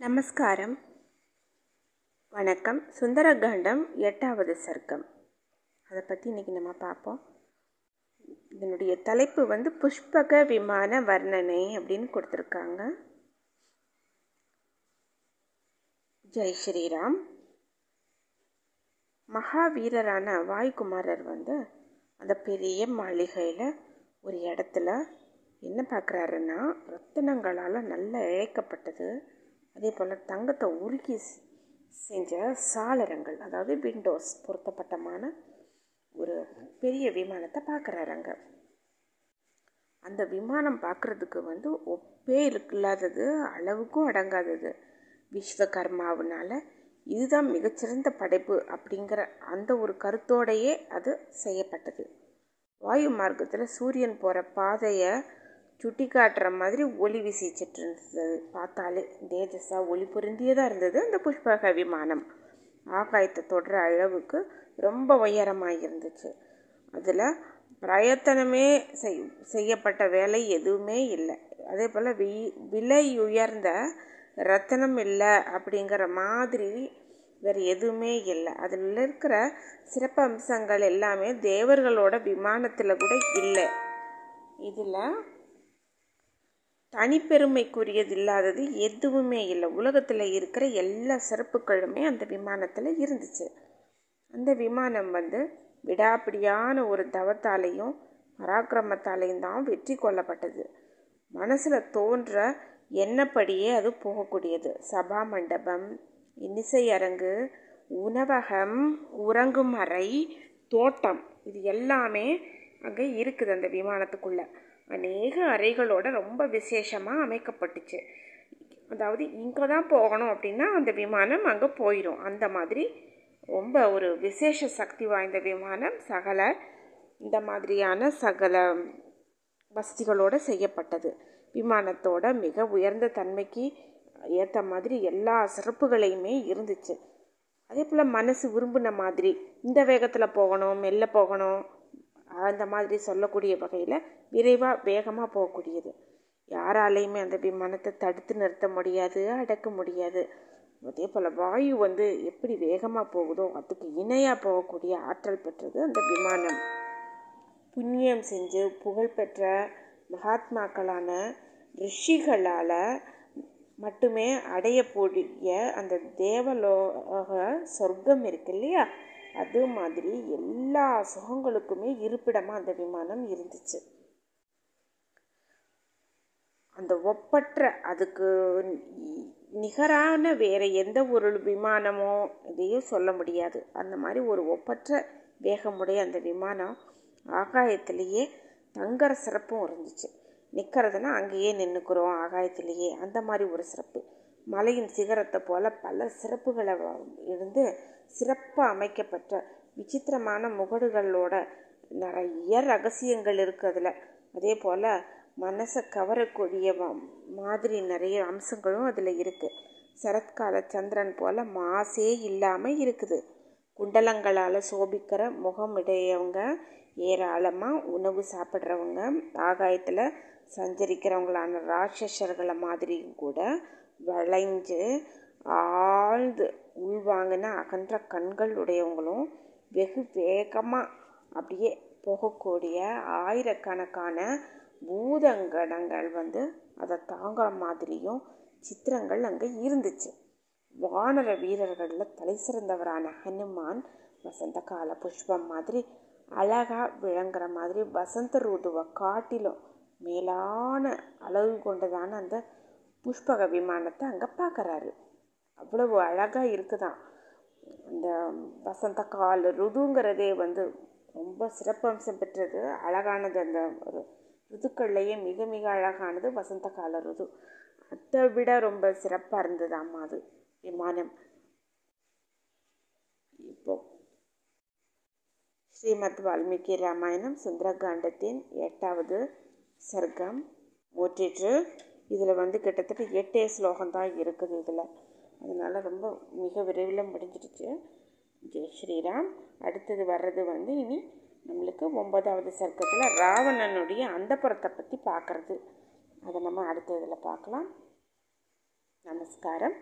நமஸ்காரம். வணக்கம். சுந்தரகாண்டம் எட்டாவது சர்க்கம். அதை பற்றி இன்றைக்கி நம்ம பார்ப்போம். இதனுடைய தலைப்பு வந்து புஷ்பக விமான வர்ணனை அப்படின்னு கொடுத்துருக்காங்க. ஜெய் ஸ்ரீராம். மகாவீரரான வாய்குமாரர் வந்து அந்த பெரிய மாளிகையில் ஒரு இடத்துல என்ன பார்க்குறாருன்னா ரத்தினங்களால் நல்லா இழைக்கப்பட்டது. அதே போல் தங்கத்தை உருக்கி செஞ்ச சாளரங்கள் அதாவது விண்டோஸ் பொருத்தப்பட்டமான ஒரு பெரிய விமானத்தை பார்க்குறாருங்க அந்த விமானம் பார்க்குறதுக்கு வந்து ஒப்பே இல்லாதது அளவுக்கும் அடங்காதது. விஸ்வகர்மாவினால இதுதான் மிகச்சிறந்த படைப்பு அப்படிங்கிற அந்த ஒரு கருத்தோடையே அது செய்யப்பட்டது. வாயு மார்க்கத்தில் சூரியன் போகிற பாதையை சுட்டி காட்டுற மாதிரி ஒளி வீசிச்சிட்டு இருந்தது. பார்த்தாலே தேஜஸாக ஒளி பொருந்தியதாக இருந்தது அந்த புஷ்பக விமானம். ஆகாயத்தை தொடுற அளவுக்கு ரொம்ப உயரமாக இருந்துச்சு அதில் பிரயத்தனமே செய் செய்யப்பட்ட வேலை எதுவுமே இல்லை. அதே போல் வி விலை உயர்ந்த ரத்தனம் இல்லை அப்படிங்கிற மாதிரி வேறு எதுவுமே இல்லை. அதில் இருக்கிற சிறப்பு அம்சங்கள் எல்லாமே தேவர்களோட விமானத்தில் கூட இல்லை. இதில் தனிப்பெருமைக்குரியது இல்லாதது எதுவுமே இல்லை. உலகத்தில் இருக்கிற எல்லா சிறப்புகளுமே அந்த விமானத்தில் இருந்துச்சு. அந்த விமானம் வந்து விடாப்பிடியான ஒரு தவத்தாலையும் பராக்கிரமத்தாலையும் தான் வெற்றி கொள்ளப்பட்டது. மனசில் தோன்ற எண்ணப்படியே அது போகக்கூடியது. சபா மண்டபம் இன்னிசை அரங்கு உணவகம் உறங்கும் அறை தோட்டம் இது எல்லாமே அங்கே இருக்குது அந்த விமானத்துக்குள்ளே. அநேக அறைகளோட ரொம்ப விசேஷமாக அமைக்கப்பட்டுச்சு. அதாவது இங்கே தான் போகணும் அப்படின்னா அந்த விமானம் அங்கே போயிடும் அந்த மாதிரி ரொம்ப ஒரு விசேஷ சக்தி வாய்ந்த விமானம் சகல இந்த மாதிரியான சகல வசதிகளோடு செய்யப்பட்டது. விமானத்தோட மிக உயர்ந்த தன்மைக்கு ஏற்ற மாதிரி எல்லா சிறப்புகளையுமே இருந்துச்சு. அதே போல் மனசு விரும்பின மாதிரி இந்த வேகத்தில் போகணும் மெல்ல போகணும் அந்த மாதிரி சொல்லக்கூடிய வகையில் விரைவாக வேகமாக போகக்கூடியது. யாராலையுமே அந்த விமானத்தை தடுத்து நிறுத்த முடியாது அடக்க முடியாது. அதே போல் வாயு வந்து எப்படி வேகமாக போகுதோ அதுக்கு இணையாக போகக்கூடிய ஆற்றல் பெற்றது அந்த விமானம். புண்ணியம் செஞ்சு புகழ்பெற்ற மகாத்மாக்களான ரிஷிகளால் மட்டுமே அடையக்கூடிய அந்த தேவலோக சொர்க்கம் இருக்கு இல்லையா? அது மாதிரி எல்லா சுகங்களுக்குமே இருப்பிடமாக அந்த விமானம் இருந்துச்சு. அந்த ஒப்பற்ற அதுக்கு நிகரான வேறு எந்த ஒரு விமானமோ இதையும் சொல்ல முடியாது. அந்த மாதிரி ஒரு ஒப்பற்ற வேகமுடைய அந்த விமானம் ஆகாயத்திலேயே தங்குற சிறப்பும் இருந்துச்சு. நிற்கிறதுனா அங்கேயே நின்றுக்கிறோம் ஆகாயத்திலேயே. அந்த மாதிரி ஒரு சிறப்பு. மலையின் சிகரத்தை போல் பல சிறப்புகளை இருந்து சிறப்பாக அமைக்கப்பட்ட விசித்திரமான முகடுகளோட நிறைய ரகசியங்கள் இருக்குது அதில். அதே போல் மனசை கவரக்கூடிய மாதிரி நிறைய அம்சங்களும் அதில் இருக்குது சரத்கால சந்திரன் போல் மாசே இல்லாமல் இருக்குது. குண்டலங்களால் சோபிக்கிற முகமுடையவங்க ஏராளமாக உணவு சாப்பிட்றவங்க ஆகாயத்தில் சஞ்சரிக்கிறவங்களான ராட்சஸர்களை மாதிரியும் கூட வளைஞ்சு ஆழ்ந்து உள்வாங்கின அகன்ற கண்கள் உடையவங்களும் வெகு வேகமாக அப்படியே போகக்கூடிய ஆயிரக்கணக்கான பூதங்கடங்கள் வந்து அதை தாங்குற மாதிரியும் சித்திரங்கள் அங்கே இருந்துச்சு. வானர வீரர்களில் தலை சிறந்தவரான ஹனுமான் வசந்த கால புஷ்பம் மாதிரி அழகாக விளங்குற மாதிரி வசந்த ருதுவை காட்டிலும் மேலான அளவு கொண்டதான அந்த புஷ்பக விமானத்தை அங்கே பார்க்குறாரு அவ்வளவு அழகாக இருக்குதான். அந்த வசந்த கால ருதுங்கிறதே வந்து ரொம்ப சிறப்பம்சம் பெற்றது. அழகானது அந்த ஒரு ருதுக்கள்லேயே மிக மிக அழகானது வசந்த கால ருது. அதை விட ரொம்ப சிறப்பாக இருந்தது அம்மா அது விமானம். இப்போ ஸ்ரீமத் வால்மீகி ராமாயணம் சுந்தரகாண்டத்தின் எட்டாவது சர்க்கம் ஓட்டிட்டு இதில் வந்து கிட்டத்தட்ட எட்டே ஸ்லோகம் தான் இருக்குது இதில். அதனால் ரொம்ப மிக விரைவில் முடிஞ்சிடுச்சு. ஜெய் ஸ்ரீராம். அடுத்தது வர்றது வந்து இனி நம்மளுக்கு ஒன்பதாவது சர்க்கத்தில் ராவணனுடைய அந்தப்புறத்தை பற்றி பார்க்குறது. அதை நம்ம அடுத்த இதில் பார்க்கலாம். நமஸ்காரம்.